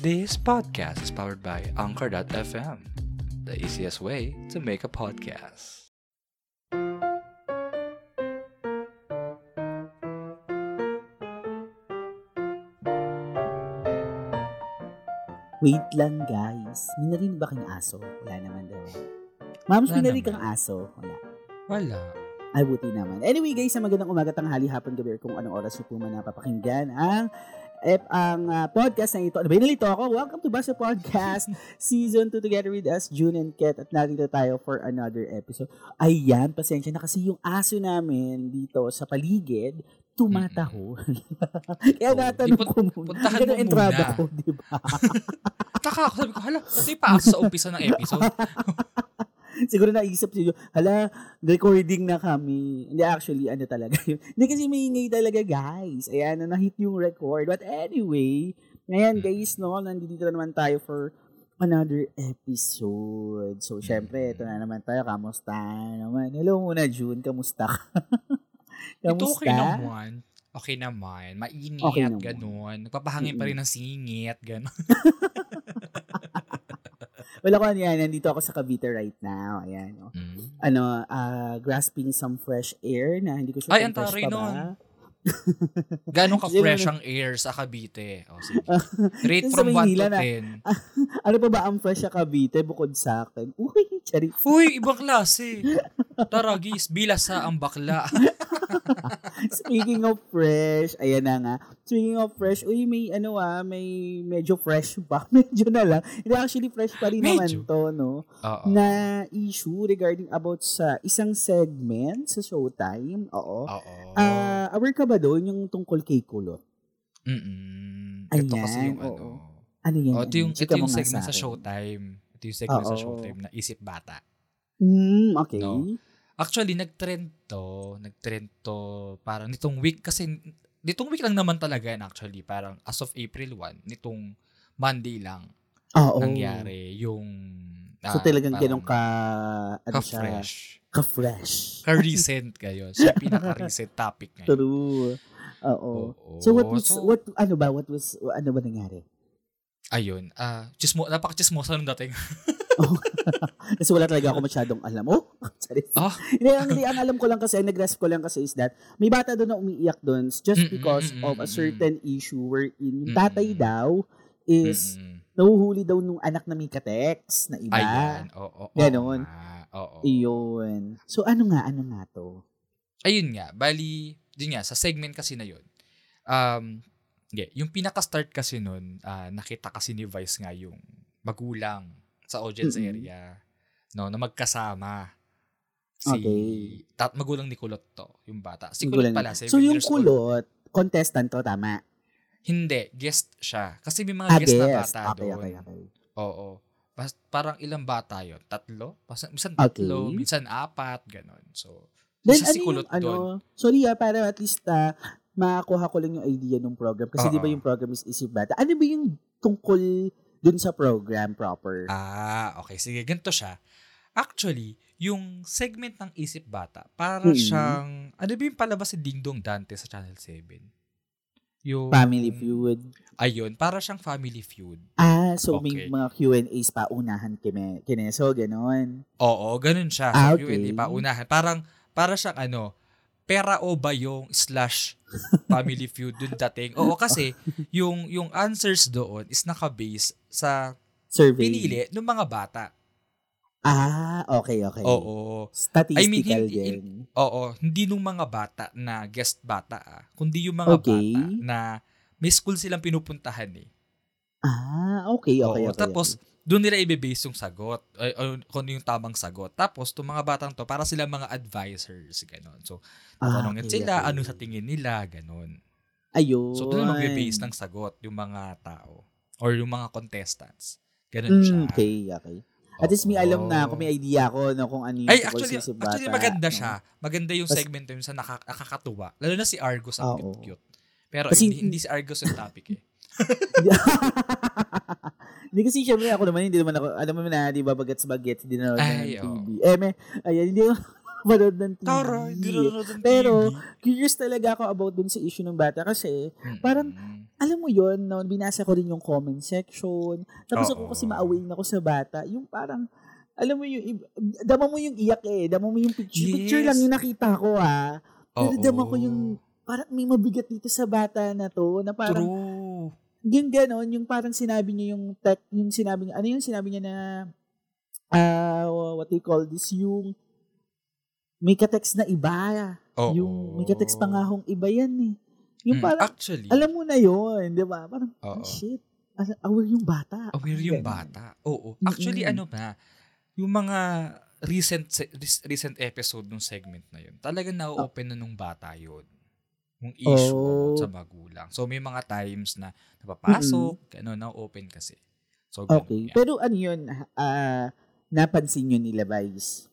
This podcast is powered by Anchor.fm, the easiest way to make a podcast. Wait lang guys, may narinig ba kayong aso? Wala naman daw. Mams, may narinig kang aso? Wala. Wala. Ay, buti naman. Anyway guys, sa magandang umaga, tanghali, hapon, gabi, kung anong oras nyo po man napapakinggan ang eh, ang ah, podcast na ito. Ano ba yun? nalito ako? Welcome to Basa Podcast Season 2 together with us, June and Ket. At narito tayo for another episode. Ayan, pasensya na kasi yung aso namin dito sa paligid, tumataho. Kaya Oh, natanong di, ko muna. puntahan mo entrada muna. ko, di ba? Taka ako, sabi ko, hala, kasi pa sa umpisa ng episode. Siguro naisip siguro, hala, recording na kami. Hindi, actually, ano talaga yun. Hindi kasi maingay talaga, guys. Ayan, na hit yung record. But anyway, ngayon, guys, no, nandito na naman tayo for another episode. So, syempre, ito na naman tayo. Kamusta naman? Hello muna, June. Kamusta ka? Ito Kamusta? okay naman. Okay naman. Mainit, Okay naman. ganun. Nagpapahangin pa rin ng singit, ganun. Wala ko yan. Nandito ako sa Cavite right now. Ayan, no. Mm. Ano, ah, grasping some fresh air na hindi ko sure Ay, kung ang fresh taray nun. Ganong ka-fresh ang air sa Cavite. O, sige. Rate from 1 to Maynila na- 10. Ano pa ba ang fresh sa Cavite bukod sa akin? Uy, charit. Uy, ibang klase. Taragis, bilas sa ang bakla. Speaking of fresh, ayan na nga. Speaking of fresh, uy, may ano ah, may medyo fresh pa. Medyo na lang. Hindi, actually fresh pa rin naman Medyo. to, no? Oo. Na issue regarding about sa isang segment sa Showtime. Oo. Ah, aware ka ba doon yung tungkol kay Kulot? Mm-mm. Ito kasi Ayan, yung ano. oo. Ano yan? Oh, ito yung, ito yung segment sa akin. Showtime. Ito yung segment sa Oo. Showtime na Isip Bata. Hmm, okay. No. Actually, nag-trend to. Nag-trend to parang nitong week kasi nitong week lang naman talaga yan actually. Parang as of April 1, nitong Monday lang Oo. nangyari yung So ah, talagang parang ganun ka, ano siya, ka-fresh. ka-fresh. Ka-recent kayo. Siya pinaka-recent topic ngayon. True. Oo. Oo. So what was, So, what, ano ba, what was, ano ba nangyari? Ayun. Ah, chismo, napaka-chismosa nung dating. Kasi wala talaga ako masyadong alam. Oh, sorry. Ah. Hindi, ang, ang alam ko lang kasi, nag-grasp ko lang kasi is that, may bata doon na umiiyak doon just because mm, of a certain issue wherein yung tatay daw is Mm-mm. nahuhuli daw nung anak na may kateks na iba. Ayan. Oo. oo, Ganon. nga. Oo. Iyon. So ano nga, ano nga to? ayun nga, bali, yun nga, sa segment kasi na yun, um, yeah, yung pinaka-start kasi nun, ah, nakita kasi ni Vice nga yung magulang sa audience Mm-mm. area, no, na magkasama. Si, Okay. tat, magulang ni Kulot to, yung bata. Si Magulang Kulot pala, seven So yung years old. kulot, contestant to, tama? Hindi, guest siya. Kasi may mga Ah, guest, na guest. bata Okay, doon. okay, okay. Oo. Pas, parang ilang bata yon Tatlo? Minsan Okay. tatlo, minsan apat, ganon. So, Then ano si yung, Kulot ano, doon. sorry ah, para at least ah, makakuha ko lang yung idea ng program. Kasi di ba yung program is Isip Bata? Ano ba yung tungkol dun sa program proper? Ah, okay. Sige, ganito siya. Actually, yung segment ng Isip Bata, para Mm. siyang, ano ba yung palabas si Ding Dong Dante sa Channel 7? Yung, Family Feud. Ayun, para siyang Family Feud. Ah, so may Okay. mga Q&A's pa unahan kime, kineso, ganon. Oo, ganun siya. Ah, okay. Q&A pa, unahan. Parang, para siyang ano, pera o ba yung slash Family Feud dun dating? Oo, kasi yung yung answers doon is naka-base sa Survey. pinili ng mga bata. Ah, okay, okay. Oo. Statistical I mean, hindi- din. Oo, hindi nung mga bata na guest bata ah, kundi yung mga Okay. bata na may school silang pinupuntahan eh. Ah, okay, okay, Oo, okay. tapos doon nila i-base yung sagot, ay, ay, kung ano yung tamang sagot. Tapos itong mga batang to, para sila mga advisors, ganon. So, okay. tatanungin okay, sila, okay. ano sa tingin nila, ganon. Ayun. So, doon mag-base ng sagot yung mga tao or yung mga contestants. Ganon siya. Mm, okay, okay. At least may alam na ako, may idea ako no, kung ano yung Ay, actually, Isip Bata, actually maganda no? siya. Maganda yung Kas- segment yun sa naka, nakakatuwa. Lalo na si Argos ang Oo. cute-cute. Pero Kasi- hindi, hindi si Argos yung topic eh. Hindi kasi syempre ako naman, hindi naman ako, alam mo na, di ba, bagets bagets, hindi na Ay, ng. TV. Eh, may, ayan, hindi, manood ng TV. Tara, hindi na ng Pero, TV. Curious talaga ako about dun sa issue ng bata kasi, Mm-mm. parang, alam mo yon no, binasa ko rin yung comment section. Tapos Oo. ako kasi ma-away na ako sa bata. Yung parang, alam mo yung, dama mo yung iyak eh. Dama mo yung picture. Yes. Picture lang yung nakita ko ha. Pero Oo. dama ko yung, parang may mabigat dito sa bata na to. Na parang, True. Yung ganon, yung parang sinabi niya yung tech, yung sinabi niya, ano yung sinabi niya na, ah, what do you call this, yung, may katext na iba. Oo. Yung, may katext pa nga hong iba yan eh. Yung Mm, parang, Actually, alam mo na yun, di ba? Parang, Oo. oh, shit, aware yung bata. aware yung bata. Oo. Actually, Mm-mm. ano ba, yung mga recent recent episode ng segment na yun, talagang na-open na nung bata yun. Yung issue Oh. sa magulang. So, may mga times na napapasok, ano, na-open kasi. So, ganun Okay. nga. Pero ano yun, ah, napansin yun nila, Vice?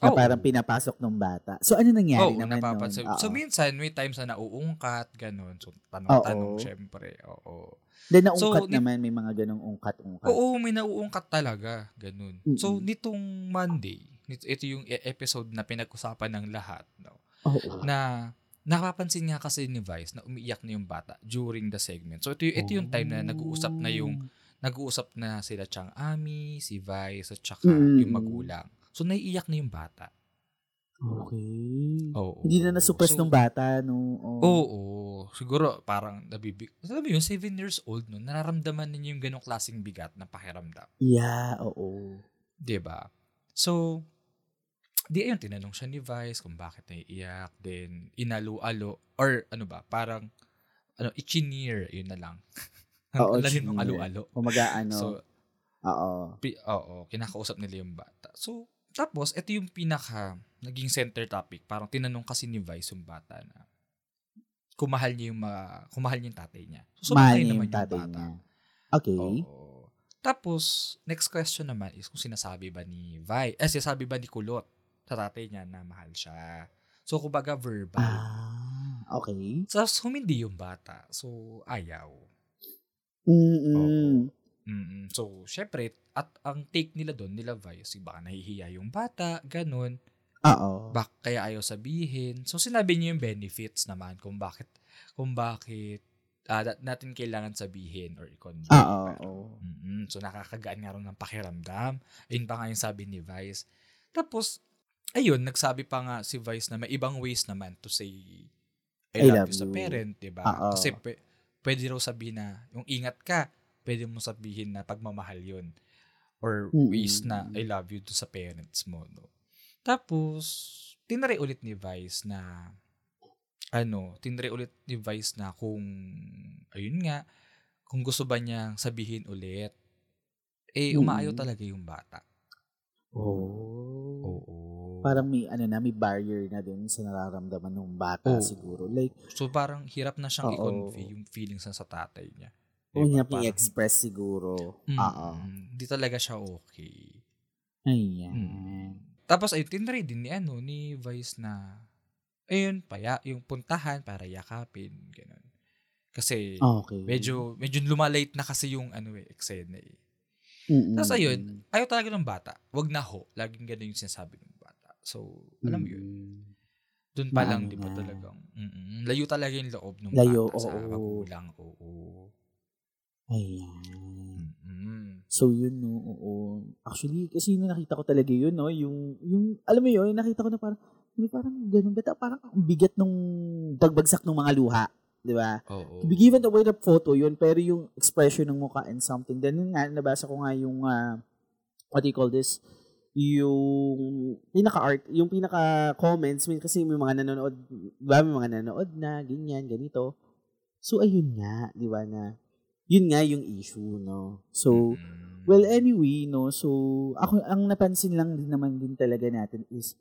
Na Oo. parang pinapasok ng bata. So, ano nangyari Oo, naman napapansin. nun? So, Oo. minsan, may times na nauungkat, ganun. So, tanong-tanong, syempre. Oo. Then, naungkat So, naman, may mga ganong ungkat-ungkat. Oo, may nauungkat talaga. Ganun. So, Mm-mm. nitong Monday, ito yung episode na pinag-usapan ng lahat. No? Oo. Na napapansin nga kasi ni Vice na umiiyak na yung bata during the segment. So, ito, ito yung time na nag-uusap na yung nag-uusap na sila Chang Ami, si Vice, at saka Mm. yung magulang. So, naiiyak na yung bata. Okay. Oo. Hindi na nasuppress So, ng bata, no? Oo. Oo. Siguro, parang nabibig. Mo yun, 7 years old no, nararamdaman niya yung ganong klaseng bigat na pakiramdam. Yeah, oo. ba? So, di ayun, tinanong siya ni Vice kung bakit naiiyak. Then, inalo-alo. Or ano ba, parang, ano, ichineer, yun na lang. Oo, lalim ng alo-alo. Kumaga, ano, So, oo. pi- oo, kinakausap nila yung bata. So, tapos, ito yung pinaka, naging center topic. Parang tinanong kasi ni Vice yung bata na, kung mahal niya yung mga, kung mahal niya yung tatay niya. So, Mahal niya yung tatay bata. niya. Okay. Oo. Tapos, next question naman is kung sinasabi ba ni Vi, eh, sinasabi ba ni Kulot sa tatay niya na mahal siya. So, kumbaga verbal. Ah, okay. Tapos, humindi yung bata. So, ayaw. Mm-mm. mm So, syempre, at ang take nila doon, nila Vi, si baka nahihiya yung bata, ganun. Oo. Bak kaya ayaw sabihin. So, sinabi niya yung benefits naman kung bakit, kung bakit ah, dat- natin kailangan sabihin or i-convey. Oo, Parang, oo. Mm-mm. So, nakakagaan nga rin ng pakiramdam. Ayun pa nga yung sabi ni Vice. Tapos, ayun, nagsabi pa nga si Vice na may ibang ways naman to say I, love, you sa parent, di ba? Kasi pwe- pwede raw sabihin na yung ingat ka, pwede mo sabihin na pagmamahal yun. Or Mm-mm. ways na I love you to sa parents mo, no? Tapos, tinry ulit ni Vice na ano, tinry ulit ni Vice na kung, ayun nga, kung gusto ba niyang sabihin ulit, eh, Mm. umaayaw talaga yung bata. Oh. Parang may, ano na, may barrier na dun sa nararamdaman ng bata Oo. siguro. Like, So, parang hirap na siyang i-convey yung feelings na sa tatay niya. kung Diba? hirap Parang- i-express siguro. Mm, Oo. Hindi talaga siya okay. Ayan. Mm. Tapos, ayun, tinry din ni, ano, ni Vice na, ayun, paya, yung puntahan para yakapin, ganun. Kasi, Okay. medyo, medyo lumalate na kasi yung, ano eh, eksena eh. Mm-mm. Tapos ayun, ayaw talaga ng bata. Wag na ho. Laging ganun yung sinasabi ng. So, alam mo yun. Mm. Doon pa lang, di ba talagang, mm layo talaga yung loob ng Layo, bata sa oo. magulang. Oo. Ayan. Mm-mm. So yun no, oo. Actually, kasi nung nakita ko talaga yun, no, yung, yung, alam mo yun, nakita ko na parang, hindi parang ganun, bata, parang ang bigat nung bagbagsak ng mga luha, di ba? Oo. To be given away the photo yun, pero yung expression ng mukha and something, then yun nga, nabasa ko nga yung, ah, what do you call this, yung pinaka-art, yung pinaka-comments, may- kasi may mga nanonood, ba, may mga nanonood na, ganyan, ganito. So, ayun nga, di ba, na, yun nga yung issue, no? So, Mm. Well, anyway, no, so, ako, ang napansin lang din naman din talaga natin is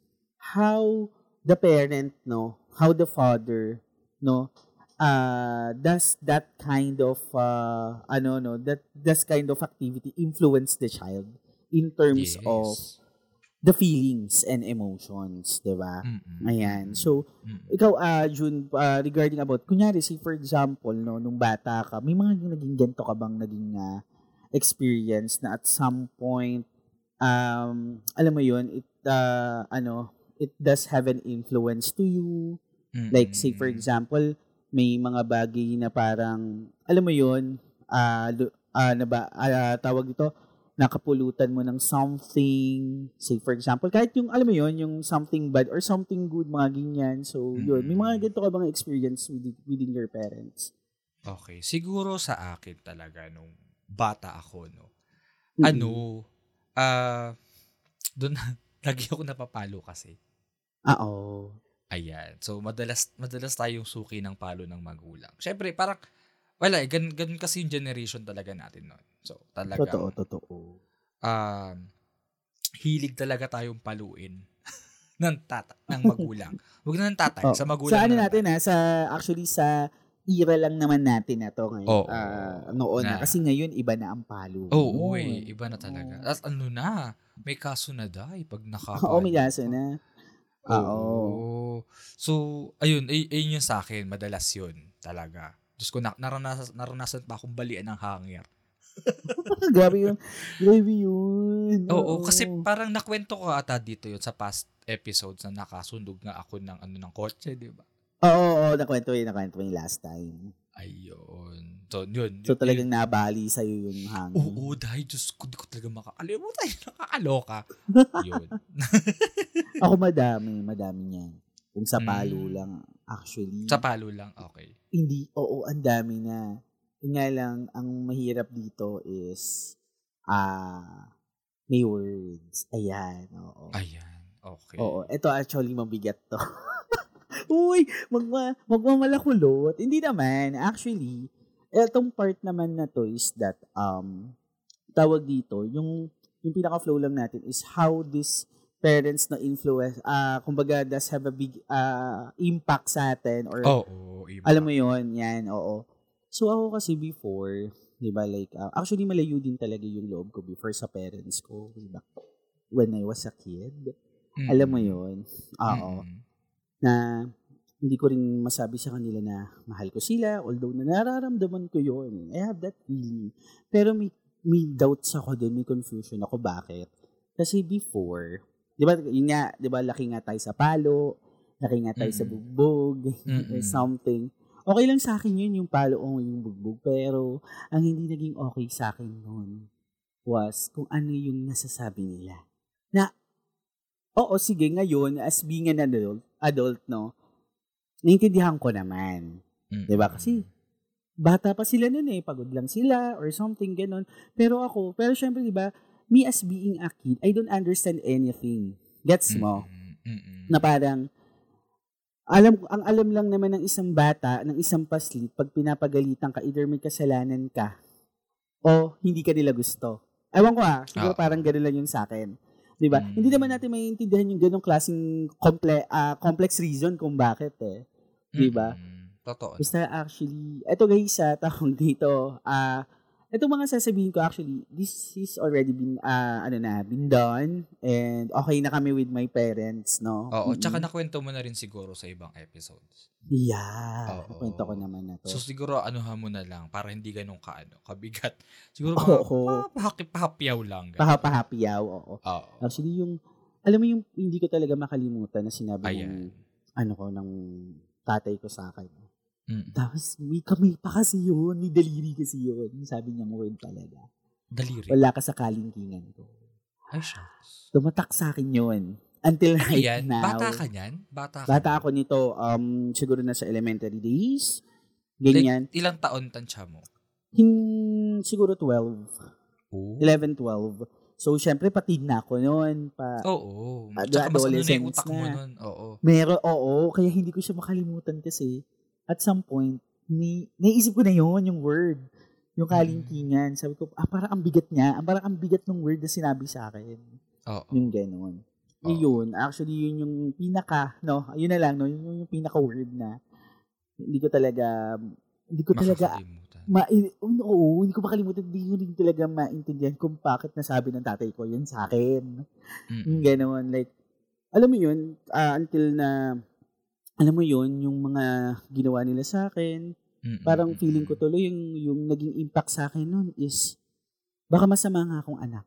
how the parent, no, how the father, no, uh, does that kind of, uh, ano, no, that, that kind of activity influence the child in terms Yes. of the feelings and emotions, di ba? Mm-mm. Ayan. So, Mm-mm. ikaw, uh, June, uh, regarding about, kunyari, say for example, no, nung bata ka, may mga naging ganito ka bang naging uh, experience na at some point, um, alam mo yun, it, uh, ano, it does have an influence to you. Like, say, for example, may mga bagay na parang, alam mo yun, ah uh, na ba, ah, tawag ito, nakapulutan mo ng something, say for example, kahit yung, alam mo yun, yung something bad or something good, mga ganyan. So, yun, may mga Mm. ganito ka bang experience within, within your parents? Okay. Siguro sa akin talaga nung bata ako, no. Mm-mm. Ano, ah, doon, lagi ako napapalo kasi. Ah, oo. Ayan. So, madalas, madalas tayong suki ng palo ng magulang. Siyempre, parang, wala eh, gan, ganun kasi yung generation talaga natin noon. So, talaga, Totoo, totoo. um, hilig talaga tayong paluin ng tata, ng magulang. Huwag na ng tatay, Oh, sa magulang. Sa ano na natin ha, sa, actually sa era lang naman natin na to ngayon. Oo. Ah, noon na. Na. Kasi ngayon, iba na ang palo. Oo, Noon. eh, iba na talaga. Oo. At ano na, may kaso na dahil pag nakapalo. Oo, may kaso na. Oo. Oo. So, ayun, ay, ayun yung sa akin, madalas yun talaga. Diyos ko, na, naranasan, naranasan pa akong balian ng hangir. Grabe yun. Grabe yun. Oo, kasi parang nakwento ko ata dito yun sa past episodes na nakasundog nga ako ng ano ng kotse, di ba? Oo, oo, oo, nakwento yun, nakwento yun last time. Ayun. So, yun. So talagang yun. nabali sa'yo yung hangin. Oo, dahil Diyos ko, di ko talaga makakalimutan. Nakakaloka. yun. Ako madami, madami niyan. Kung sa palo Mm. lang, actually. Sa palo lang, okay. Hindi, oo, ang dami na. Yun nga lang, ang mahirap dito is, ah, may words. Ayan, oo. Ayan. Okay. Oo, ito actually mabigat to. Uy, magma, magmamalakulot. Hindi naman. Actually, etong part naman na to is that, um, tawag dito, yung, yung pinaka-flow lang natin is how this parents na influence, ah kumbaga, does have a big ah impact sa atin or Oo, iba. alam mo yon yan, oo. So ako kasi before, 'di ba like ah, actually malayo din talaga yung loob ko before sa parents ko, 'di ba? When I was a kid. Mm. Alam mo 'yon. Oo. Mm. Na hindi ko rin masabi sa kanila na mahal ko sila although na nararamdaman ko 'yon. I have that feeling. Pero may may doubts ako din, may confusion ako bakit. Kasi before, 'di ba, yun nga, 'di ba, laki nga tayo sa palo, laki nga tayo sa Mm-mm. bugbog, or Mm-mm. something. Okay lang sa akin yun, yung palo o yung bugbog. Pero, ang hindi naging okay sa akin noon was kung ano yung nasasabi nila. Na, oo, sige, ngayon, as being an adult, adult no, naintindihan ko naman. Mm. 'Di ba? Kasi, bata pa sila noon eh, pagod lang sila or something, ganun. Pero ako, pero syempre, di ba, me as being a kid, I don't understand anything. Gets mo? Mm-mm. na parang alam ang alam lang naman ng isang bata, ng isang paslit pag pinapagalitan ka either may kasalanan ka o hindi ka nila gusto. Ewan ko ah, siguro Oo. parang gano'n lang yung sa akin. 'Di ba? Mm. Hindi naman natin maintindihan yung ganong klaseng comple- ah, complex reason kung bakit eh. 'Di ba? Mm-mm. Totoo. Basta actually, eto guys sa tawag dito, ah Itong mga sasabihin ko actually, this is already been, ah, ano na, been done. And okay na kami with my parents, no? Oo, Mm-mm. tsaka nakwento mo na rin siguro sa ibang episodes. Yeah. Oo. Kwento ko naman na to. So siguro anuhan mo na lang para hindi ganun kaano, kabigat. Siguro pahaki pahapyaw lang. Pahapahapiyaw, oo. Oo. Actually, yung, alam mo yung hindi ko talaga makalimutan na sinabi ng, ano ko, ng tatay ko sa akin. Mm. Tapos, may kamay pa kasi yun. May daliri kasi yun. Sabi niya, word talaga. Daliri. Wala ka sa kalingkingan ko. Ay, shucks. Tumatak sa akin yun. Until right Ayan, now. bata ka niyan? Bata ka. Bata ako nito, um, siguro na sa elementary days. Ganyan. Like, ilang taon tansya mo? Hin, siguro 12. Oo. 11, 12. So, syempre, patid na ako noon. Pa, Oo. Ad- Tsaka mas ano na yung utak mo nun. Oo. Meron, oo. Kaya hindi ko siya makalimutan kasi at some point, ni, naisip ko na yon yung word. Yung kalingkingan. Sabi ko, ah, parang ang bigat niya. Ah, Parang ang bigat ng word na sinabi sa akin. Oo. Yung ganun. Oo. Yun, actually, yun yung pinaka, no, yun na lang, no, yun yung pinaka word na hindi ko talaga, hindi ko talaga, ma, oo, hindi ko makalimutan, hindi ko rin talaga maintindihan kung bakit nasabi ng tatay ko yun sa akin. Mm-mm. Yung gano'n, like, alam mo yun, ah, until na, alam mo yun, yung mga ginawa nila sa akin, Mm-mm. parang feeling ko tuloy yung, yung naging impact sa akin nun is, baka masama nga akong anak.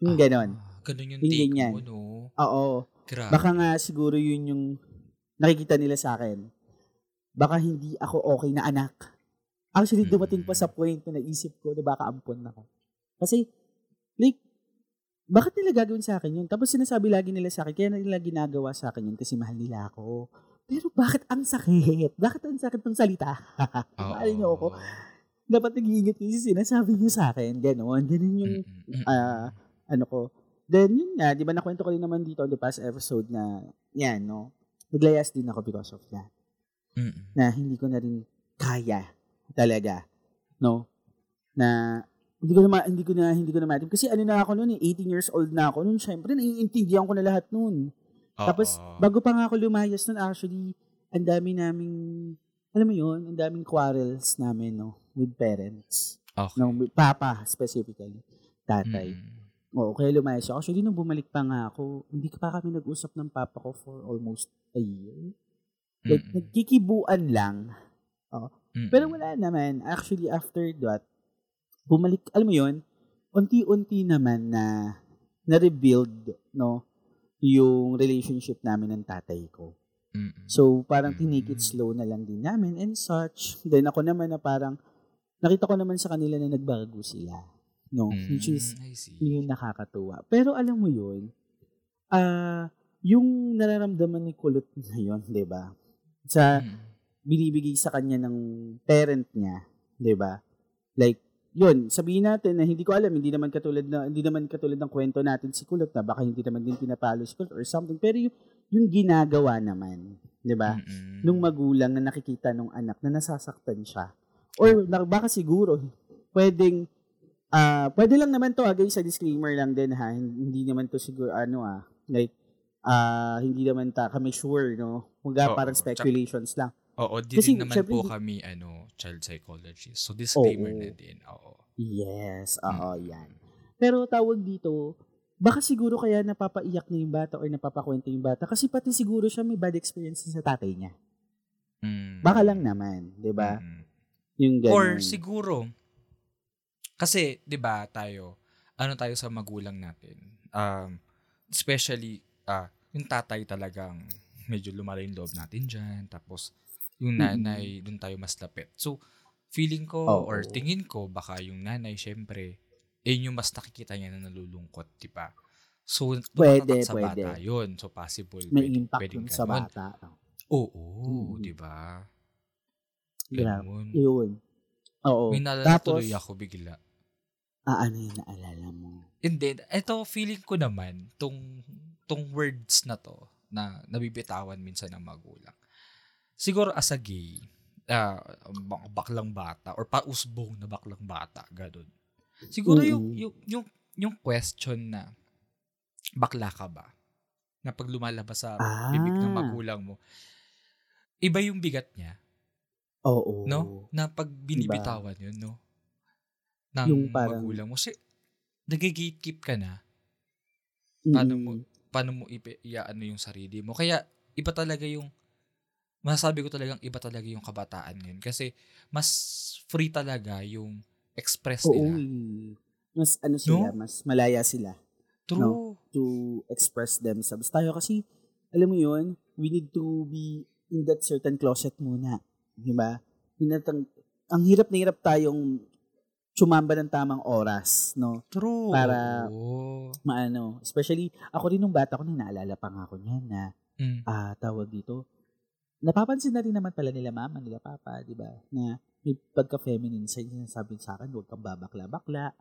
Yung gano'n. Ah, ganun yung Yung take ganyan. mo, no? Oo. Grabe. Baka nga siguro yun yung nakikita nila sa akin. Baka hindi ako okay na anak. Actually, dumating pa sa point na naisip ko na baka ampon ako. Kasi, like, bakit nila gagawin sa akin yun? Tapos sinasabi lagi nila sa akin, kaya nila ginagawa sa akin yun kasi mahal nila ako. Pero bakit ang sakit? Bakit ang sakit ng salita? Mahal niyo ako. Dapat nag-iingat kasi sinasabi niyo sa akin. Ganon. Ganon yung ah ano ko. Then, yun nga, di ba nakwento ko rin naman dito on the past episode na, yan, no? Naglayas din ako because of that. Mm-mm. Na hindi ko na rin kaya talaga, no? Na, hindi ko na, hindi ko na, hindi ko na ma- Kasi ano na ako noon eh, 18 years old na ako noon. Syempre, naiintindihan ko na lahat noon. Tapos, Oo. bago pa nga ako lumayas noon, actually, ang dami naming, alam mo yun, ang daming quarrels namin, no? With parents. okay. No, with papa, specifically. Tatay. Mm. Oo, kaya lumayas ako. Actually, nung bumalik pa nga ako, hindi pa kami nag-usap ng papa ko for almost a year. Like, Mm-mm. nagkikibuan lang. Mm-mm. Pero wala naman. Actually, after that, bumalik, alam mo yun, unti-unti naman na na-rebuild, no, yung relationship namin ng tatay ko. So, parang tinake it Mm. slow na lang din namin and such. Then ako naman na parang, nakita ko naman sa kanila na nagbago sila. No, which is, Mm, yun yung nakakatuwa. Pero alam mo yun, ah yung nararamdaman ni Kulot ngayon, di ba? Sa Mm. binibigay sa kanya ng parent niya, di ba? Like, yun, sabihin natin na hindi ko alam, hindi naman katulad na hindi naman katulad ng kwento natin si Kulot na baka hindi naman din pinapalo si Kulot or something. Pero yung, yung ginagawa naman, di ba? Mm-mm. nung magulang na nakikita nung anak na nasasaktan siya. Or na, baka siguro, pwedeng, ah pwede lang naman to, ah, guys, sa disclaimer lang din ha, hindi naman to siguro, ano ah, like, ah hindi naman ta, kami sure, no? Mga Oo, parang speculations lang. Oo, di Kasi, din naman syempre, po kami, ano, child psychologist. So, disclaimer Oo. na din. Oo. Yes, oo, Mm. yan. Pero tawag dito, baka siguro kaya napapaiyak na yung bata or napapakwento yung bata kasi pati siguro siya may bad experience sa tatay niya. Mm. Baka lang naman, 'di ba? Mm. Yung ganun. Or siguro, kasi, di ba, tayo, ano tayo sa magulang natin? Um, especially, ah, yung tatay talagang medyo lumala yung loob natin dyan. Tapos, yung nanay, dun tayo mas lapit. So, feeling ko, Oo. or tingin ko, baka yung nanay, syempre, eh, yung mas nakikita niya na nalulungkot, di ba? So, Pwede, sa pwede. bata yun. So, possible. may pwede- impact pwedeng dun sa ganun. bata. Oo, Mm. di ba? Ganun. Yun. Oo. May naalala Tapos, tuloy ako bigla. ah, ano yung naalala mo? Hindi, ito feeling ko naman tong tong words na to na nabibitawan minsan ng magulang. Siguro as a gay, ah, bak- baklang bata or pausbong na baklang bata, ganun. Siguro yung, yung yung yung question na bakla ka ba? Na pag lumalabas sa bibig ng Ah. magulang mo, iba yung bigat niya, Oo. no? Na pag binibitawan yun, no? Ng Yung parang- magulang mo. Si, nag-gatekeep ka na. Mm. paano mo paano mo ipi, iaano yung sarili mo. Kaya iba talaga yung masasabi ko talagang iba talaga yung kabataan ngayon kasi mas free talaga yung express Oo. nila. eh. Mas ano sila, mas malaya sila True. to express themselves. Tayo kasi, alam mo yun, we need to be in that certain closet muna. Di ba? Hinatang, ang hirap na hirap tayong tsumamba ng tamang oras, no? True. Para- Oo. Maano, especially, ako rin nung bata ko, na naalala pa nga ako niyan na, Mm. ah, tawag dito, napapansin na rin naman pala nila mama, nila papa, di ba? Na may pagka-feminine side, sinasabi sa akin, huwag kang babakla-bakla.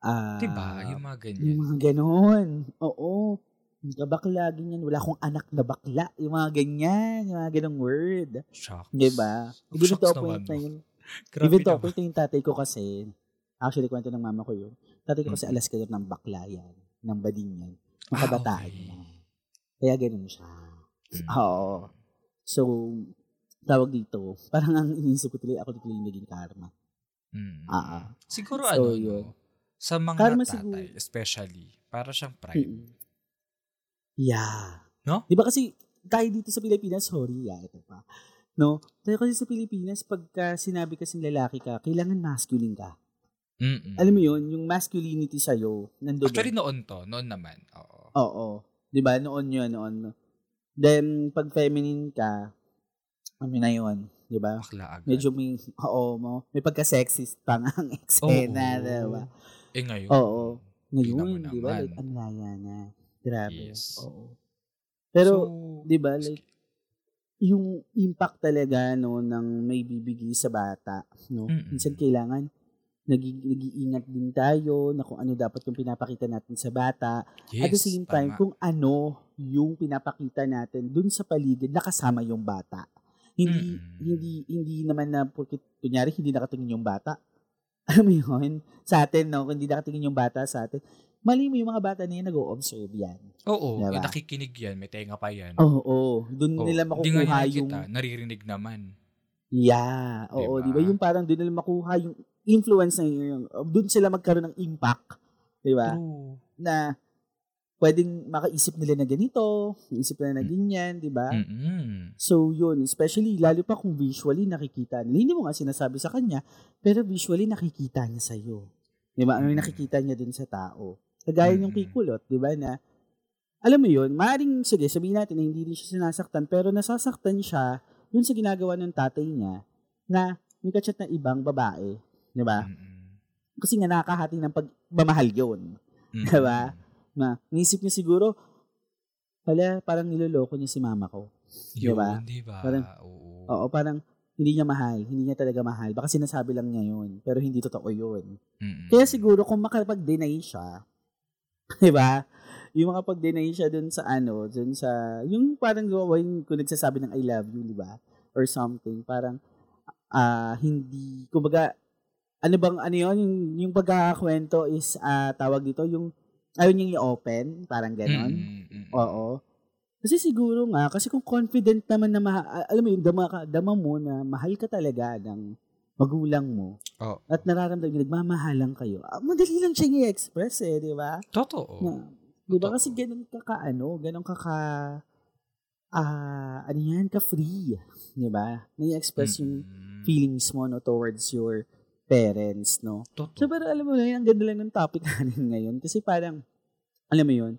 Ah, diba? Yung mga ganyan. Yung mga ganon. Oo. Yung ka bakla, ganyan. Wala akong anak na bakla. Yung mga ganyan. Yung mga ganong word. Shocks. Diba? Oh, Even shocks to point na yun. Grabe Even to point na yung tatay ko kasi, actually, kwento ng mama ko yun. Tatay ko kasi Mm. alas kayo ng bakla yan. Ng bading yan. Ng Ah, kabataan okay. Kaya ganun siya. Mm. Oo. So, tawag dito, parang ang iniisip ko tuloy, ako tuloy yung naging karma. Mm. Ah, ah. Siguro So, ano, yun. Sa mga Karma tatay, siguro. especially, para siyang pride. Mm-mm. Yeah. No? Di ba kasi tayo dito sa Pilipinas, sorry, ah, ito pa. No? Tayo kasi sa Pilipinas, pagka sinabi kasing lalaki ka, kailangan masculine ka. Mm-mm. Alam mo yun, yung masculinity sa'yo, nandun. Actually, noon to. Noon naman. Oo. Oo. Di ba? Noon yun, noon. Then, pag feminine ka, ano na yun, di ba? Bakla agad. Medyo may, oo mo, may pagka-sexist pa nga ang eksena, di ba? Eh ngayon. Oo. Ngayon, di ba? Like, ang laya na. Grabe. Yes. Oo. Pero, So, di ba, like, yung impact talaga, no, ng may bibigay sa bata, no? Mm-mm. Minsan kailangan, nag- nag-iingat din tayo na kung ano dapat yung pinapakita natin sa bata. yes, At the same time, tama. kung ano yung pinapakita natin dun sa paligid na kasama yung bata. Hindi, Mm. hindi, hindi naman na, porque, kunyari, hindi nakatingin yung bata. Alam mo yun? Sa atin, no? Kung hindi nakatingin yung bata sa atin, mali mo yung mga bata na yun, nag-o-observe yan. Oo, Diba? eh, nakikinig yan. May tenga pa yan. Oo, oo. Doon Oo. nila makukuha yung... naririnig naman. Yeah. Oo, di ba? Yung parang doon nila makuha yung influence na yun. Doon sila magkaroon ng impact. Di ba? True. Na pwedeng makaisip nila na ganito, isip nila na ganyan, di ba? Mm-mm. So, yun. Especially, lalo pa kung visually nakikita nila. Hindi mo nga sinasabi sa kanya, pero visually nakikita niya sa'yo. Di ba? Ano yung Mm. nakikita niya dun sa tao. Kagaya yung Mm. kay Kulot, di ba, na alam mo yun, maaaring, sige, sabihin natin na hindi rin siya sinasaktan, pero nasasaktan siya dun sa ginagawa ng tatay niya na may kachat na ibang babae. Di ba? Kasi nga nakakahati ng pagmamahal yun. Mm-mm. Diba? Na, naisip niya siguro, pala, parang niloloko niya si mama ko. Yun, Diba? diba? Parang- Oo. Oo, parang hindi niya mahal. Hindi niya talaga mahal. Baka sinasabi lang niya yun. Pero hindi totoo yun. Mm-mm. Kaya siguro kung makapag-deny siya, di ba? Yung makapag-deny siya dun sa ano, dun sa, yung parang gawin kung nagsasabi ng I love you, di ba? Or something. Parang, ah hindi, kumbaga, ano bang, ano yun, yung, yung pagkakakwento is, ah tawag dito, yung, ayaw niyang i-open, parang ganon. Mm-mm. Oo. Kasi siguro nga, kasi kung confident naman na, ma- alam mo yun, dama, ka, dama mo na mahal ka talaga ng magulang mo Oo. at nararamdaman niya, nagmamahalan kayo, ah, madali lang siya i-express eh, di ba? Totoo. Na, di ba? Kasi ganun ka ka, ano, ganun ka ka, ah, ano yan, ka-free, di ba? Na-express yung Mm-mm. feelings mo, no, towards your parents, no? Totoo. So, pero alam mo lang, ang ganda lang ng topic natin ngayon. Kasi parang, alam mo yun,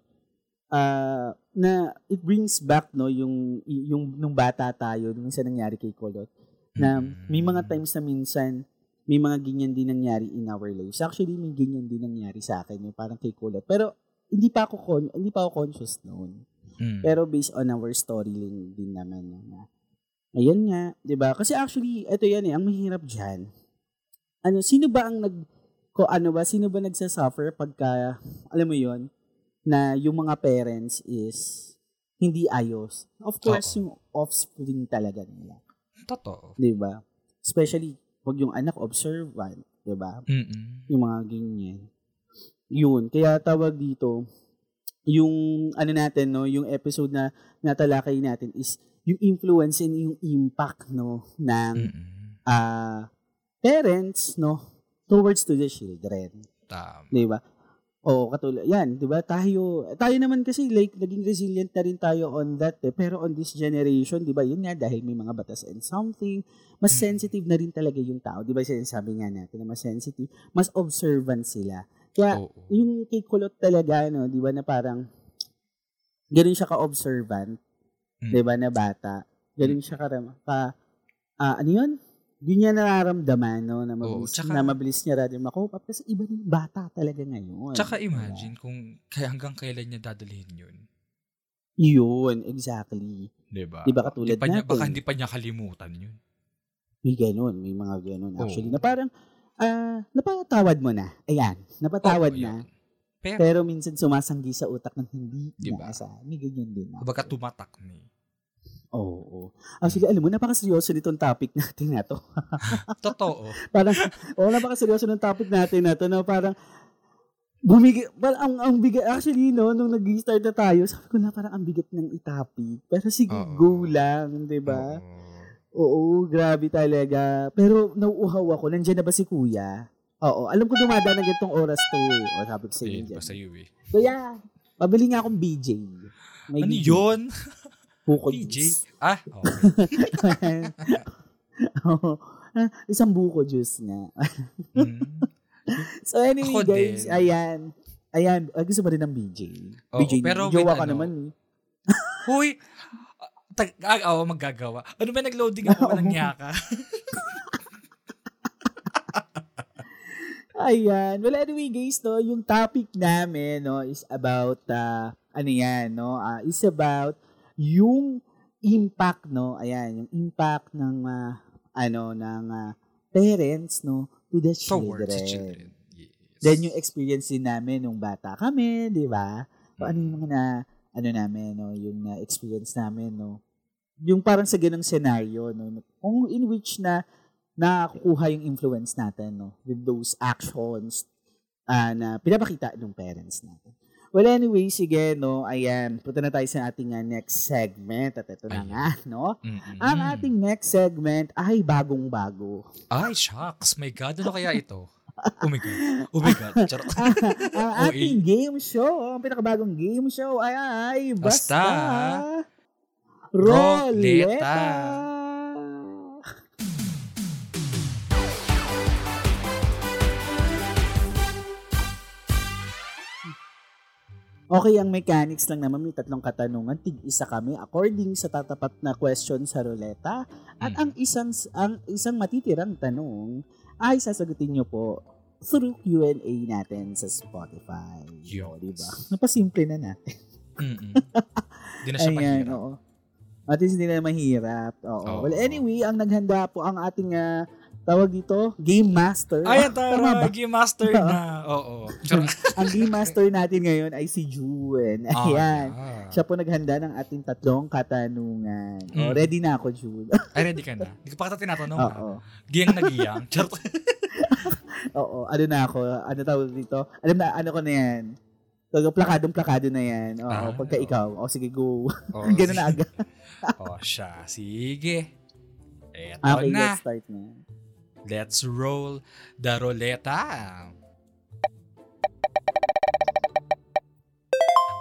ah na it brings back, no, yung, yung, nung bata tayo, nung sa nangyari kay Kolot, na Mm-mm. may mga times na minsan, may mga ganyan din nangyari in our lives. Actually, may ganyan din nangyari sa akin, yung parang kay Kulot. Pero, hindi pa ako, con- hindi pa ako conscious noon. Mm. Pero based on our storyline din naman. no, Na, ayun nga, di ba? Kasi actually, ito yan eh, ang mahirap dyan. Ano, sino ba ang nag, ko ano ba, sino ba nagsasuffer pagka, alam mo yon na yung mga parents is hindi ayos. Of course, Oo. yung offspring talaga nila. Totoo. 'di ba? Especially pag yung anak observant, 'di ba? Yung mga ganyan. Yun, kaya tawag dito yung ano natin no, yung episode na natalakay natin is yung influence and yung impact no ng ah parents no towards to the children, Tama. 'di ba? O katulad yan, 'di ba? Tayo tayo naman kasi like naging resilient na rin tayo on that eh. Pero on this generation, 'di ba? Yun nga dahil may mga batas and something, mas Mm. sensitive na rin talaga yung tao. 'Di ba? Sinasabi nga natin na mas sensitive, mas observant sila. Kaya Oo. yung kay Kulot talaga no, 'di ba na parang ganoon siya ka-observant, Mm. 'di ba na bata. Ganoon siya ka, ka ah, ano 'yun? Yun niya nararamdaman, no, na mabilis, tsaka- na mabilis niya rin makope up. Kasi iba yung bata talaga ngayon. Tsaka Diba? imagine kung kaya hanggang kailan niya dadalhin yun. Yun, exactly. Diba? Di ba katulad Di pa niya, natin? Baka hindi pa niya kalimutan yun. May ganun, may mga ganun actually. Oo. Na parang, ah, napatawad mo na. Ayan, napatawad Oo, na. yun. Pero, Pero minsan sumasanggi sa utak ng hindi Di na ba? asa. May ganyan din. kumbaga tumatak ni. Oo. oo. Actually, alam mo, napakaseryoso nitong topic natin na to. Totoo. parang, oh, napakaseryoso ng topic natin na to na parang, bumigay, parang ang, ang bigat, actually, no, nung nag-start na tayo, sabi ko na parang ang bigat ng itopic. Pero sige, Oo. go lang, di ba? Oo. Grabe talaga. Pero nauuhaw ako, nandiyan na ba si kuya? Oo, alam ko dumadaan ng ganitong oras to eh. O, sabi ko sa inyo Eh, dyan. basta yun eh. Kuya, pabili nga akong BJ. May Ano BJ. yun? Buko PJ? juice. Ah, okay. Ah, isang buko juice nga. Mm. So anyway, Ako guys, din. ayan. Ayan, ah, gusto mo rin ng BJ. Oo, BJ, pero jowa ka ano, naman eh. Huy! Tag, ah, oo, maggagawa. Ano ba nag-loading ako ng yaka? Ayan. Well, anyway, guys, no, yung topic namin, no, is about, uh, ano yan, no, uh, is about yung impact, no, ayan, yung impact ng, uh, ano, ng uh, parents, no, to the children. The children. Yes. Then yung experience din namin nung bata kami, di ba? So, ano yung mga na, ano namin, no, yung na experience namin, no. Yung parang sa ganung scenario, no, kung in which na nakukuha yung influence natin, no, with those actions ah, na pinapakita ng parents natin. Well, anyway, sige, no, ayan, punta na tayo sa ating ah, next segment at ito na Ayan. nga, no. Mm-mm. Ang ating next segment ay bagong-bago. Ay, shucks. My God, ano kaya ito? Oh my God. Oh my God. Charot. ang ating game show, ang pinakabagong game show ay, ay basta, Basta, Roleta. Roleta. Okay, ang mechanics lang naman, may tatlong katanungan, tig-isa kami according sa tatapat na question sa roleta. At Mm. ang isang ang isang matitirang tanong ay sasagutin nyo po through Q&A natin sa Spotify. Yes. O, diba? Napasimple na natin. Mm-mm. Di na siya Ayan, mahirap. oo. At least hindi na mahirap. Oo. Oo. Well, anyway, ang naghanda po ang ating ah, tawag dito, Game Master. Ay, ba? tara. Game master na. Oo. Charot. ang Game Master natin ngayon ay si June. Ah, Ayan. yeah. Siya po naghanda ng ating tatlong katanungan. O, Mm. ready na ako, June. Ay, ready ka na. Hindi ko pa kita tinatanong. ah. Oo. Giyang na giyang. Charot. Oo. Ano na ako? Ano tawag dito? Alam na, ano ko na yan? Tawag, plakadong plakado na yan. Oo, Ah, pagka oo. ikaw. O, sige, go. Oh, Ganun na agad. oh, siya. Sige. Eto Okay, na. let's start na. Let's roll the roleta.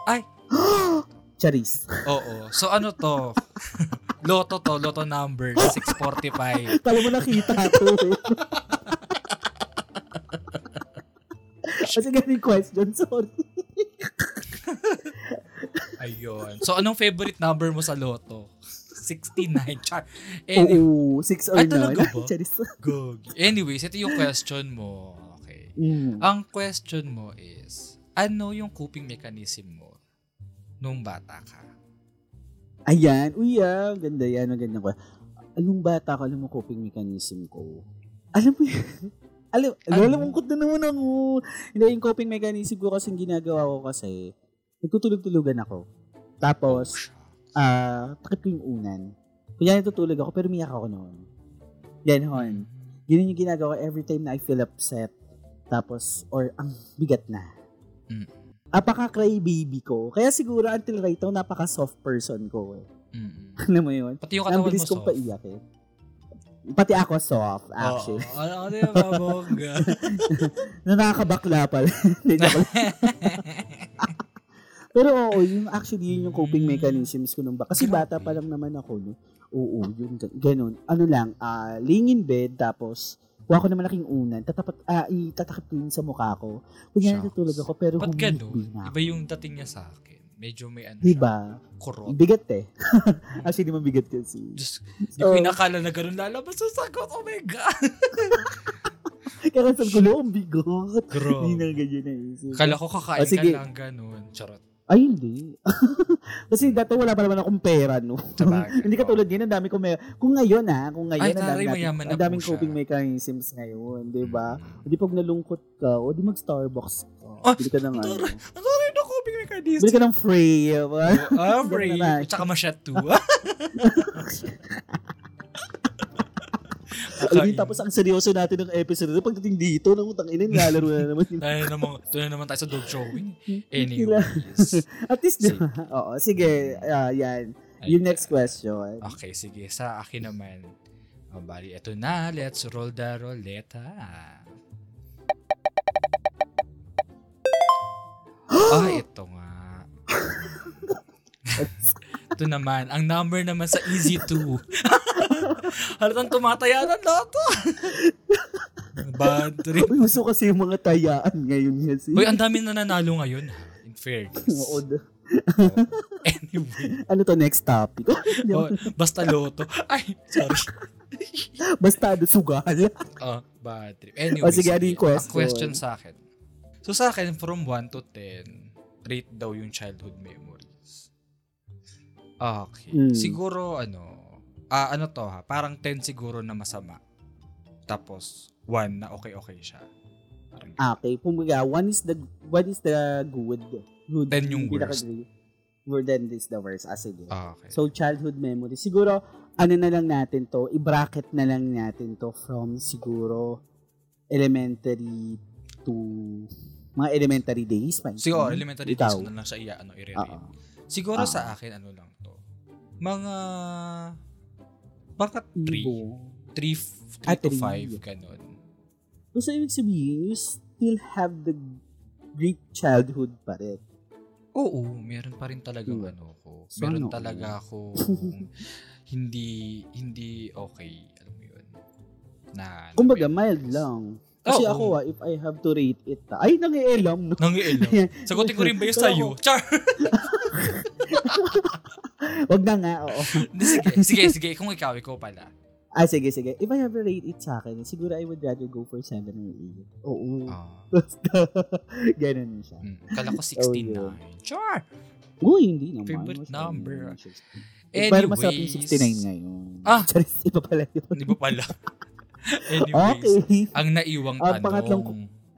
Ay, Charis. oo. So ano to? Loto to, loto number 645. Kala mo nakita eh. Kasi yung question, sorry. Ayun. So anong favorite number mo sa loto? 69. Char. Anyway, Oo, six or Ay, none. talaga ba? Anyways, ito yung question mo. Okay. Mm. Ang question mo is, ano yung coping mechanism mo nung bata ka? Ayan. Uy, ah, ganda yan. Ang ganda ko. Anong bata ko, alam mo coping mechanism ko? Alam mo yan? Alam, Ano? alam mo, na naman ako. Hindi, yung coping mechanism ko kasi ginagawa ko kasi, nagtutulog-tulugan ako. Tapos, ah, takip ko yung unan. Kaya natutulog ako, pero umiyak ako noon. Ganon. Yun yung ginagawa ko every time na I feel upset. Tapos, or ang bigat na. Mm. Apaka-cry baby ko. Kaya siguro until right now, napaka-soft person ko eh. Mm-mm. Alam mo yun? Pati yung katawan mo soft. paiyak eh. Pati ako soft, actually. Oo. Ano, ano yung mabongga? Na nakakabakla pala. Hindi. Pero oo, yung actually yun yung coping Mm. mechanisms ko nung ba. Kasi bata pa lang naman ako. No? Oo, yun, gan- ganun. Ano lang, ah laying in bed, tapos, kuha ko na malaking unan, tatapat, ah, itatakip ko yun sa mukha ko. Kunya natutulog ako, pero Ba't ganun? na. Iba yung dating niya sa akin. Medyo may ano Diba? siya, kurot. Bigat eh. actually, mabigat kasi. Diyos, di ko Oo. inakala na ganun lalabas sa sagot. Oh my God. Kaya sabi ko, lo, ang bigot. Hindi na ganyan na isip. Kala ko kakain Oh, ka lang ganun. Charot. Ay, hindi. Kasi dati wala pa naman akong pera, no? Sabagay, hindi katulad ngayon, ang dami kong may... Kung ngayon, ha? Kung ngayon, Ay, ang dami natin, na ang daming coping mechanisms ngayon, di ba? Mm. Hindi pag nalungkot ka, o di mag-Starbucks ka. Ah, Bili ka ng ano. Ano rin ako, coping mechanism? Bili ka ng free. Oh, ah, free. Ganun na. Tsaka masyat too. Alam mo, tapos ang seryoso natin ng episode na pagdating dito, nang utang ina, nalaro na naman tayo naman, tayo naman tayo sa dog showing. Anyways. At least, Sige. Oo, sige, ah, yan. Yung next question. Okay, sige. Sa akin naman. Oh, bali, eto na. Let's roll the roleta. ah, ito nga. ito naman. Ang number naman sa easy 2. Halatang tumataya ng loto. Bad trip. Uy, uso kasi yung mga tayaan ngayon kasi. Uy, ang dami na nanalo ngayon. In fairness. Oo. Oh. Anyway. Ano to next topic? Oh, basta loto. Ay, sorry. Basta ano, sugal. Oh, bad trip. Anyway, O, sige, ano yung question? Question sa akin. So sa akin, from 1 to 10, rate daw yung childhood memories. Okay. Mm. Siguro, ano, ah ano to ha, parang 10 siguro na masama. Tapos, 1 na okay-okay siya. Parang, Okay, kumbaga, one is the one is the good. Good. Then yung pinaka-great. Word then is the worst. Ah, sige. ah, okay. So, childhood memory. Siguro, ano na lang natin to, i-bracket na lang natin to from siguro elementary to mga elementary days. pa. Siguro, elementary Ikaw. days ko na lang siya iya, ano, i-rate. Siguro Ah. sa akin, ano lang to. Mga, baka 3. Ibo. 3 Ah, to three. 5, ganun. So, ibig sabihin, you still have the great childhood pa rin. Oo, meron pa rin talagang Hmm. ano ko. So, meron ano? talaga ako hindi hindi okay, alam mo yun. Na Kumbaga, na- mild lang. Kasi Oo. ako, ah, if I have to rate it, ah, ay, nangialam. No? Nangiilam. Sagutin ko rin ba yung sa'yo? Char! Wag na nga, oo. Sige, sige, sige. Kung ikaw, ikaw pala. Ah, sige, sige. If I have to rate it sa akin, siguro I would rather go for 7 or 8. Oo. Ah, Basta, ganun siya. mm, kala ko 69. Oh, yun. Char! Uy, hindi naman. Favorite Masyado number. naman siya. Pero masarap yung Anyways. 69 ngayon. Ah. Charis, iba pala yun. Di ba pala? Anyways, Okay. ang naiwang Ah, tanong pangatlong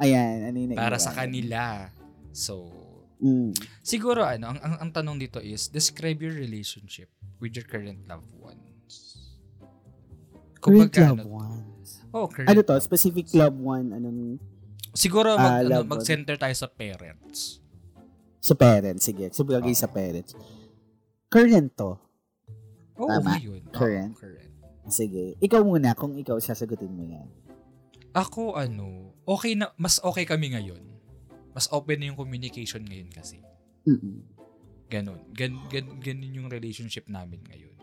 Ayan, ano yung para naiwan? sa kanila. So, Mm. Siguro ano, ang, ang, ang tanong dito is, describe your relationship with your current loved ones. Current Kumbaga, loved ano, ones. oh, current Ano to? loved Specific ones. loved one? Anong Siguro Ah, mag, ano, loved one. mag-center tayo sa parents. sa parents? Sige, sabagay Oo. sa parents. Current to. Oo, Tama. yun. Current. current. Sige. Ikaw muna, kung ikaw sasagutin mo yan. Ako, ano, okay na, mas okay kami ngayon. Mas open na yung communication ngayon kasi. Mm-mm. Ganon. Gan, gan, ganun yung relationship namin ngayon.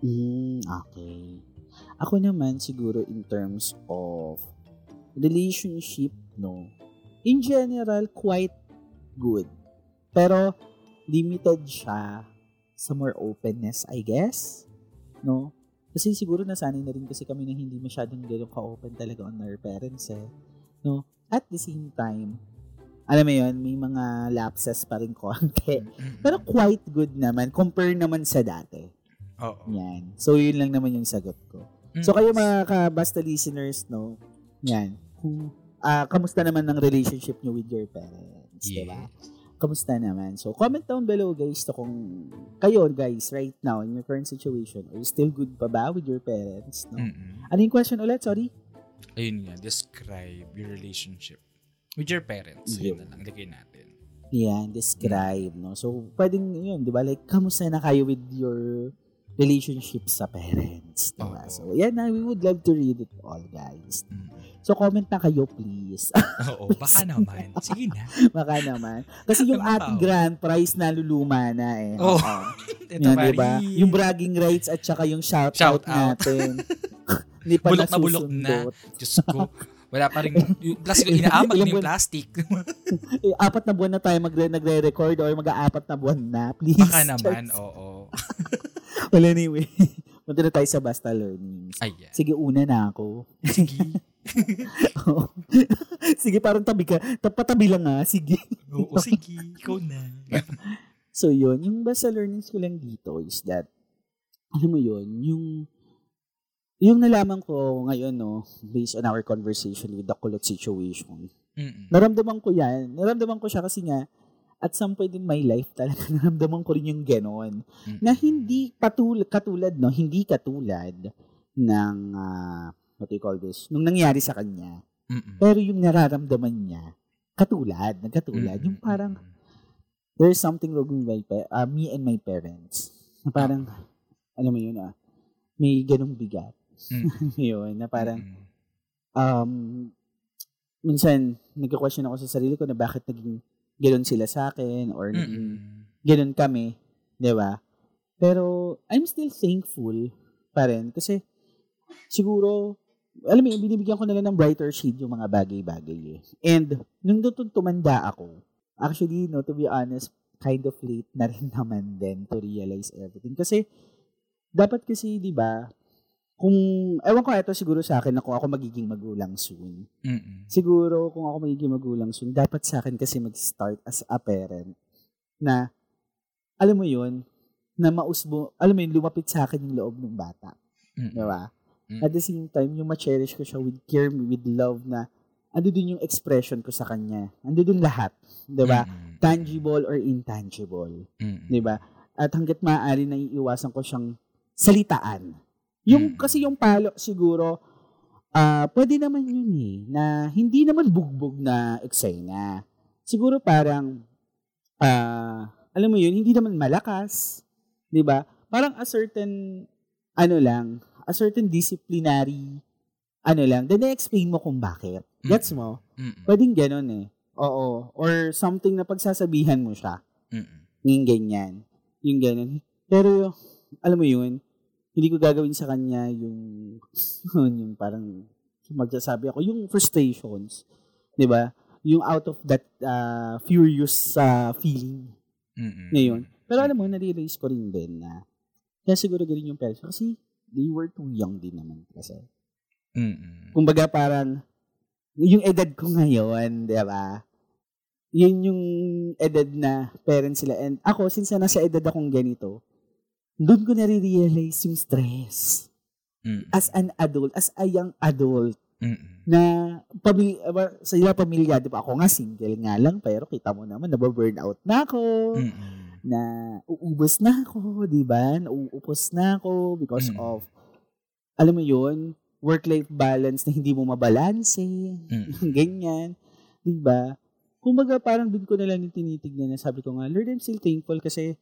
Mm, okay. Ako naman siguro in terms of relationship, no. In general, quite good. Pero limited siya sa more openness, I guess. No? Kasi siguro nasanay na rin kasi kami na hindi masyadong gano'n ka-open talaga on our parents eh. No? At the same time, alam mo yun, may mga lapses pa rin konti. Pero quite good naman, compare naman sa dati. Oo. Yan. So, yun lang naman yung sagot ko. Mm. So, kayo mga kabasta listeners, no? Yan. Ah kamusta naman ng relationship nyo with your parents? Yeah. Diba? Kamusta naman? So, comment down below, guys, to kung kayo, guys, right now, in your current situation, are you still good pa ba with your parents? No? Mm-mm. Ano yung question ulit? Sorry? Ayun nga, describe your relationship with your parents. Yun na lang, lagay natin. Yan, describe, no? So, pwedeng yun, di ba? Like, kamusta na kayo with your relationship sa parents, di ba? So, yan na, we would love to read it all, guys. Mm. So, comment na kayo, please. Oo, baka naman. Sige na. Baka naman. Kasi yung ating grand prize na luluma na eh. Oh, Oo. Ito, Yan, diba? Yung bragging rights at saka yung shout, Shout out, out. natin. Hindi pa Bulok na bulok na. Diyos ko. Wala pa rin. Yung plastic, yung inaamag Ilang na yung plastic. Eh, apat na buwan na tayo magre- nagre-record or mag-aapat na buwan na. Please. Baka naman, oo. Well, anyway. Punta na tayo sa Basta Learnings. Ayan. Sige, una na ako. Sige. Sige, parang tabi ka. Tapatabi lang ah. Sige. Oo, sige. Ikaw na. So, yun. Yung basta learnings ko lang dito is that, alam mo yun, yung, yung nalaman ko ngayon, no, based on our conversation with the kulot situation, Mm-mm. naramdaman ko yan. Naramdaman ko siya kasi nga, at some point in my life talaga, naramdaman ko rin yung ganon. Mm-mm. Na hindi patul katulad, no, hindi katulad ng, ah, what do you call this, nung nangyari sa kanya. Mm-mm. Pero yung nararamdaman niya, katulad, nagkatulad. Mm-mm. Yung parang, there's something wrong with my pa- uh, me and my parents. Na parang, alam mo yun ah, may ganong bigat. Mm-mm. yun, na parang, um, minsan, nagka-question ako sa sarili ko na bakit naging ganon sila sa akin or naging ganon kami. Di ba? Pero, I'm still thankful pa rin kasi siguro, alam mo, binibigyan ko na lang ng brighter shade yung mga bagay-bagay eh. And, nung doon tumanda ako, actually, no, to be honest, kind of late na rin naman din to realize everything. Kasi, dapat kasi, di ba, kung, ewan ko, ito siguro sa akin na kung ako magiging magulang soon. Mm-mm. Siguro, kung ako magiging magulang soon, dapat sa akin kasi mag-start as a parent na, alam mo yun, na mausbo, alam mo yun, lumapit sa akin yung loob ng bata. Mm-mm. Di ba? Mm. At the same time, yung ma-cherish ko siya with care, with love na ando din yung expression ko sa kanya. Ando din lahat. Di ba? Mm-mm. Tangible or intangible. Mm-mm. Di ba? At hanggat maaari na iiwasan ko siyang salitaan. Yung, Mm. kasi yung palo siguro, ah pwede naman yun eh, na hindi naman bugbog na eksena. Siguro parang, ah alam mo yun, hindi naman malakas. Di ba? Parang a certain, ano lang, a certain disciplinary, ano lang, then explain mo kung bakit. Gets mo? Mm-mm. Pwedeng ganun eh. Oo. Or something na pagsasabihan mo siya. Mm-mm. Yung ganyan. Yung ganun. Pero, alam mo yun, hindi ko gagawin sa kanya yung, yun, yung parang, magsasabi ako, yung frustrations. 'di ba Yung out of that uh, furious uh, feeling Mm-mm. ngayon. Pero alam mo, nare-realize ko rin din na, kaya siguro ganun yung parents kasi they were too young din naman kasi. Mm-mm. Kumbaga parang, yung edad ko ngayon, di ba? Yun yung edad na parents sila. And ako, since na nasa edad akong ganito, doon ko nare-realize yung stress. Mm-mm. As an adult, as a young adult, Mm-mm. na pamilya, sa ila pamilya, di ba? Ako nga single nga lang, pero kita mo naman, nababurn out na ako, Mm-mm. na uubos na ako, di ba? Nauupos na ako because Mm. of, alam mo yun, work-life balance na hindi mo mabalanse, Mm. ganyan, di ba? Kumbaga parang doon ko na lang yung tinitignan na sabi ko nga, Lord, I'm still thankful kasi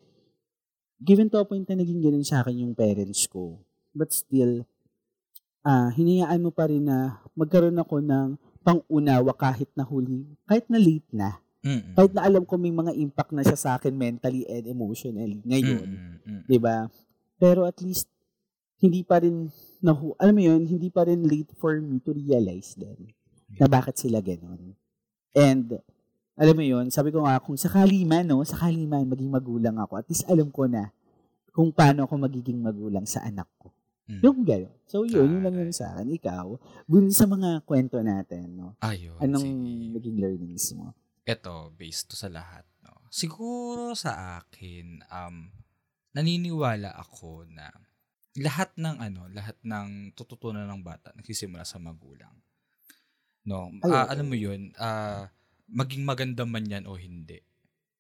given to a point na naging ganun sa akin yung parents ko. But still, ah hinayaan mo pa rin na magkaroon ako ng pang-unawa kahit na huli, kahit na late na. Mm-mm. Kahit na alam ko may mga impact na siya sa akin mentally and emotionally ngayon. Mm-mm. 'di ba? Pero at least hindi pa rin na alam mo 'yun, hindi pa rin late for me to realize din na bakit sila ganoon. And alam mo 'yun, sabi ko nga kung sakali man no, sakali man maging magulang ako, at least alam ko na kung paano ako magiging magulang sa anak ko. Mm. Yung gano'n. So yun, yun lang yun sa akin. Ikaw, dun sa mga kwento natin, no? Ayun. Anong sige. naging learnings mo? Ito, based to sa lahat. No? Siguro sa akin, um, naniniwala ako na lahat ng ano, lahat ng tututunan ng bata nagsisimula sa magulang. No, Ay, Ah, oo. alam mo 'yun, ah maging maganda man 'yan o hindi.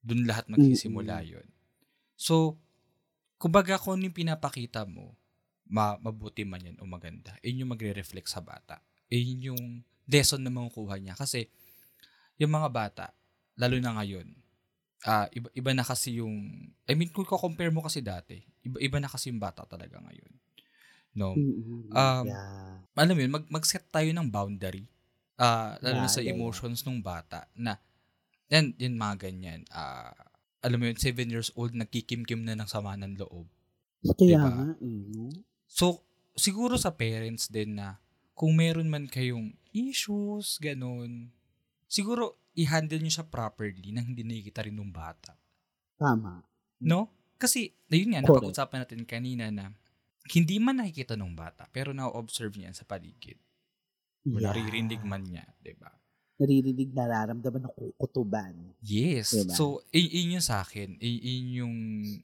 Doon lahat magsisimula 'yun. So, kumbaga kung ano yung pinapakita mo, ma mabuti man 'yan o maganda, yun yung magre-reflect sa bata. Yun yung lesson na makukuha niya kasi yung mga bata, lalo na ngayon, ah iba, iba na kasi yung, I mean, kung compare mo kasi dati, iba, iba na kasi yung bata talaga ngayon. No? Um, yeah. Alam mo yun, mag, mag-set tayo ng boundary. Ah, lalo na Yeah, sa yeah. emotions ng bata na, yan, yun mga ganyan. Ah, alam mo yun, seven years old, nagkikimkim na ng sama ng loob. Kaya diba? nga, no? So, siguro sa parents din na kung meron man kayong issues, ganun, siguro i-handle nyo siya properly nang hindi nakikita rin ng bata. Tama. No? Kasi, ayun nga, Correct. napag-usapan natin kanina na hindi man nakikita ng bata, pero na-observe niya sa paligid. O Yeah. naririnig man niya, di ba? Naririnig, nararamdaman ng kukutuban. Yes. Diba? So, y- yun sa akin. Yun yung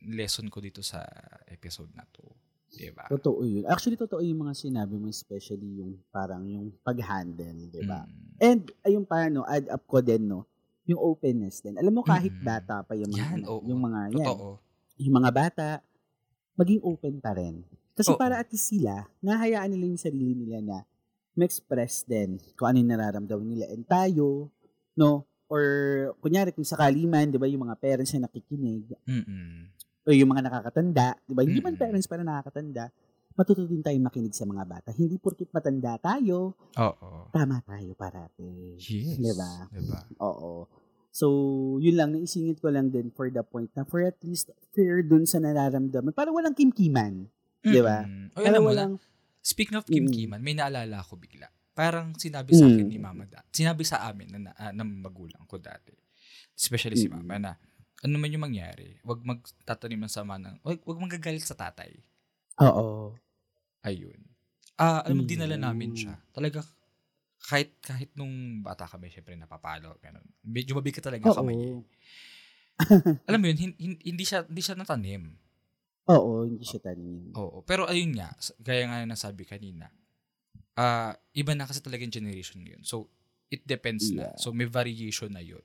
lesson ko dito sa episode na to. Di ba? Totoo yun. Actually, totoo yung mga sinabi mo, especially yung parang yung pag-handle, di ba? Mm. And, ayun pa, no, add up ko din, no, yung openness din. Alam mo, kahit Mm-mm. bata pa yung mga, Yan, oo. yung mga, yan, Totoo. yung mga bata, maging open pa rin. Kasi Oo. para at least sila, nahayaan nila yung sarili nila na ma-express din kung ano yung nararamdaman nila. And tayo, no, or kunyari kung sakali man, di ba, yung mga parents na nakikinig, Mm-mm. o yung mga nakakatanda, di ba, hindi man parents para nakakatanda, matuto din tayo makinig sa mga bata. Hindi porkit matanda tayo, Oo. tama tayo parati. Yes. Di ba? Diba? Oo. So, yun lang, naisingit ko lang din for the point na for at least fair dun sa nararamdaman. Para walang kimkiman. Di ba? Mm-mm. O, Para alam mo, walang, Speaking of Kim Mm. Kiman, may naalala ako bigla. Parang sinabi sa akin Mm. ni mama da. Sinabi sa amin na, na, ng magulang ko dati. Especially si Mm. mama na ano man yung mangyari, wag magtatanim ng sama ng, wag, wag magagalit sa tatay. Oo. Ayun. Ah, alam mo, dinala Ayun. namin siya. Talaga, kahit kahit nung bata kami, syempre napapalo, ganun. Medyo mabigat talaga Oo. kamay. eh. Alam mo yun, hin- hin- hindi siya hindi siya natanim. Oo, hindi siya tanim. Oo. Pero ayun nga, gaya nga na nasabi kanina, ah iba na kasi talaga yung generation ngayon. So, it depends na. Yeah. So, may variation na yun.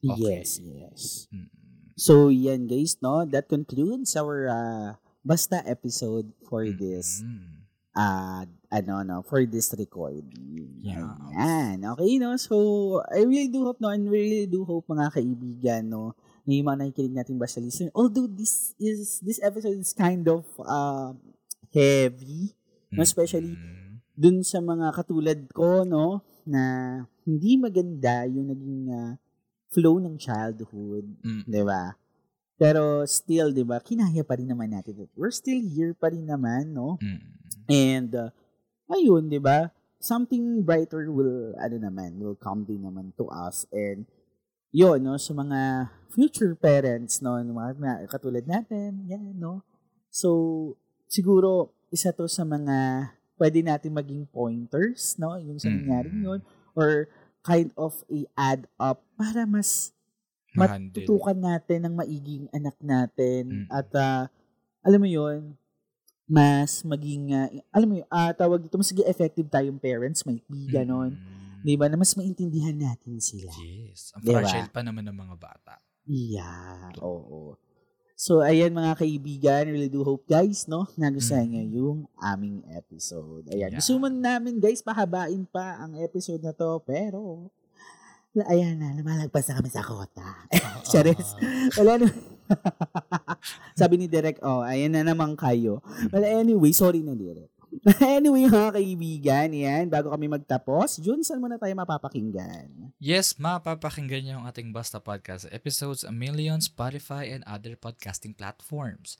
Okay. Yes, yes. Mm. So, yan guys, no? That concludes our uh, basta episode for this Mm. uh ano no for this recording. Yeah. Ayan. Okay, no? So, I really do hope, no? And really do hope, mga kaibigan, no? Yung mga nakikinig natin basta listen. Although this is, this episode is kind of uh, heavy, no? Especially Mm. dun sa mga katulad ko, no? Na hindi maganda yung naging uh, flow ng childhood. Mm. 'di ba? Pero still, 'di ba? Kinaya pa rin naman natin. it. We're still here pa rin naman, no? Mm. And uh, ayun, 'di ba? Something brighter will ano naman, will come din naman to us and yun, no, sa mga future parents, no, ng mga na, katulad natin, yan, no. So, siguro, isa to sa mga pwede natin maging pointers, no, yung sa Mm. nangyari yun, or kind of a add up para mas Ma-handle. matutukan natin ng maiging anak natin Mm. at ah, alam mo yon mas maging ah, alam mo yun, ah, tawag dito mas effective tayong parents might be ganon Mm. Di ba na mas maintindihan natin sila Yes. Ang Diba? fragile pa naman ng mga bata. yeah oo so ayan mga kaibigan really do hope guys no nagustuhan Mm. nyo yung aming episode ayan Yeah. gusto man namin guys pahabain pa ang episode na to pero ayan na lumalagpas na kami sa kota Charis. Wala na. Sabi ni Derek, oh, ayan na naman kayo. Well, anyway, sorry na Derek. anyway, mga kaibigan, yan, bago kami magtapos, Jun, saan muna tayo mapapakinggan? Yes, mapapakinggan niyo ang ating Basta Podcast episodes a million Spotify and other podcasting platforms.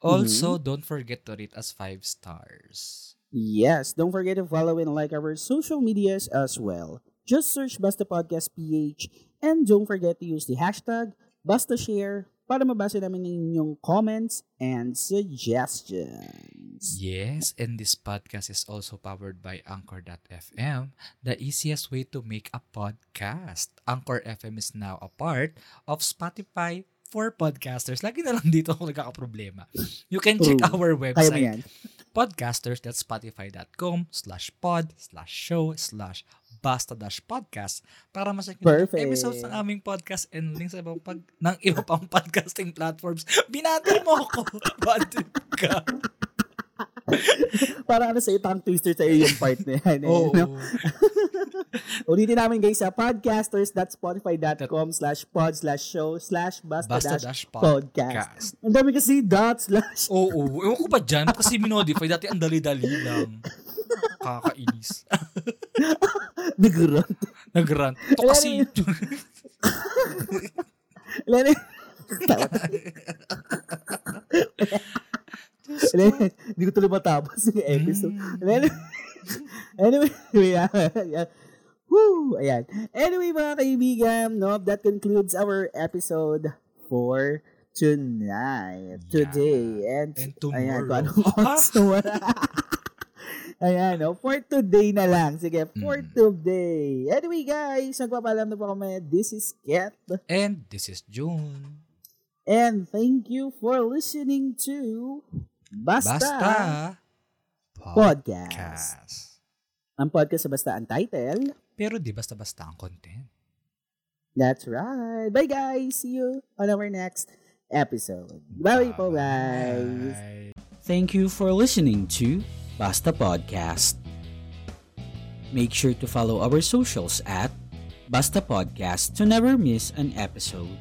Also, don't forget to rate us 5 stars. Yes, don't forget to follow and like our social medias as well. Just search Basta Podcast PH and don't forget to use the hashtag BastaShare para mabasa namin ang inyong comments and suggestions. Yes, and this podcast is also powered by Anchor.fm, the easiest way to make a podcast. Anchor FM is now a part of Spotify for podcasters. Lagi na lang dito ako nagkakaproblema. You can check our website, podcasters.spotify.com slash pod slash show slash basta dash podcast para masak yung episodes ng aming podcast and links sa ibang pag, ng iba pang podcasting platforms. Binati mo ako. Trip ka. Parang ano sa'yo, tongue twister sa'yo yung part na yan. eh, Oo. no? Ulitin namin guys sa podcasters.spotify.com slash pod slash show slash basta, Basta dash dash podcast. podcast. Ang dami kasi dot slash. Oo. Ewan ko ba dyan? Kasi minodify? Dati ang dali-dali lang. Kakainis. Nagurot. Nagrant. Ito kasi... Lene. Lene, Hindi ko tuloy matapos yung episode. Mm. Lene. Anyway, yeah, yeah. Woo! Ayan. Anyway, mga kaibigan, no, that concludes our episode for tonight, Yeah. today, and, And ayan, kung tomorrow. anong oras. Ayan, no, for today na lang. Sige, for Mm. today. Anyway, guys, nagpapalam na po kami. This is Ket. And this is June. And thank you for listening to Basta, Basta. Podcast. Podcast. Ang podcast sa Basta ang title. Pero di basta-basta ang content. That's right. Bye guys. See you on our next episode. Bye po guys. Bye. Thank you for listening to Basta Podcast. Make sure to follow our socials at Basta Podcast to never miss an episode.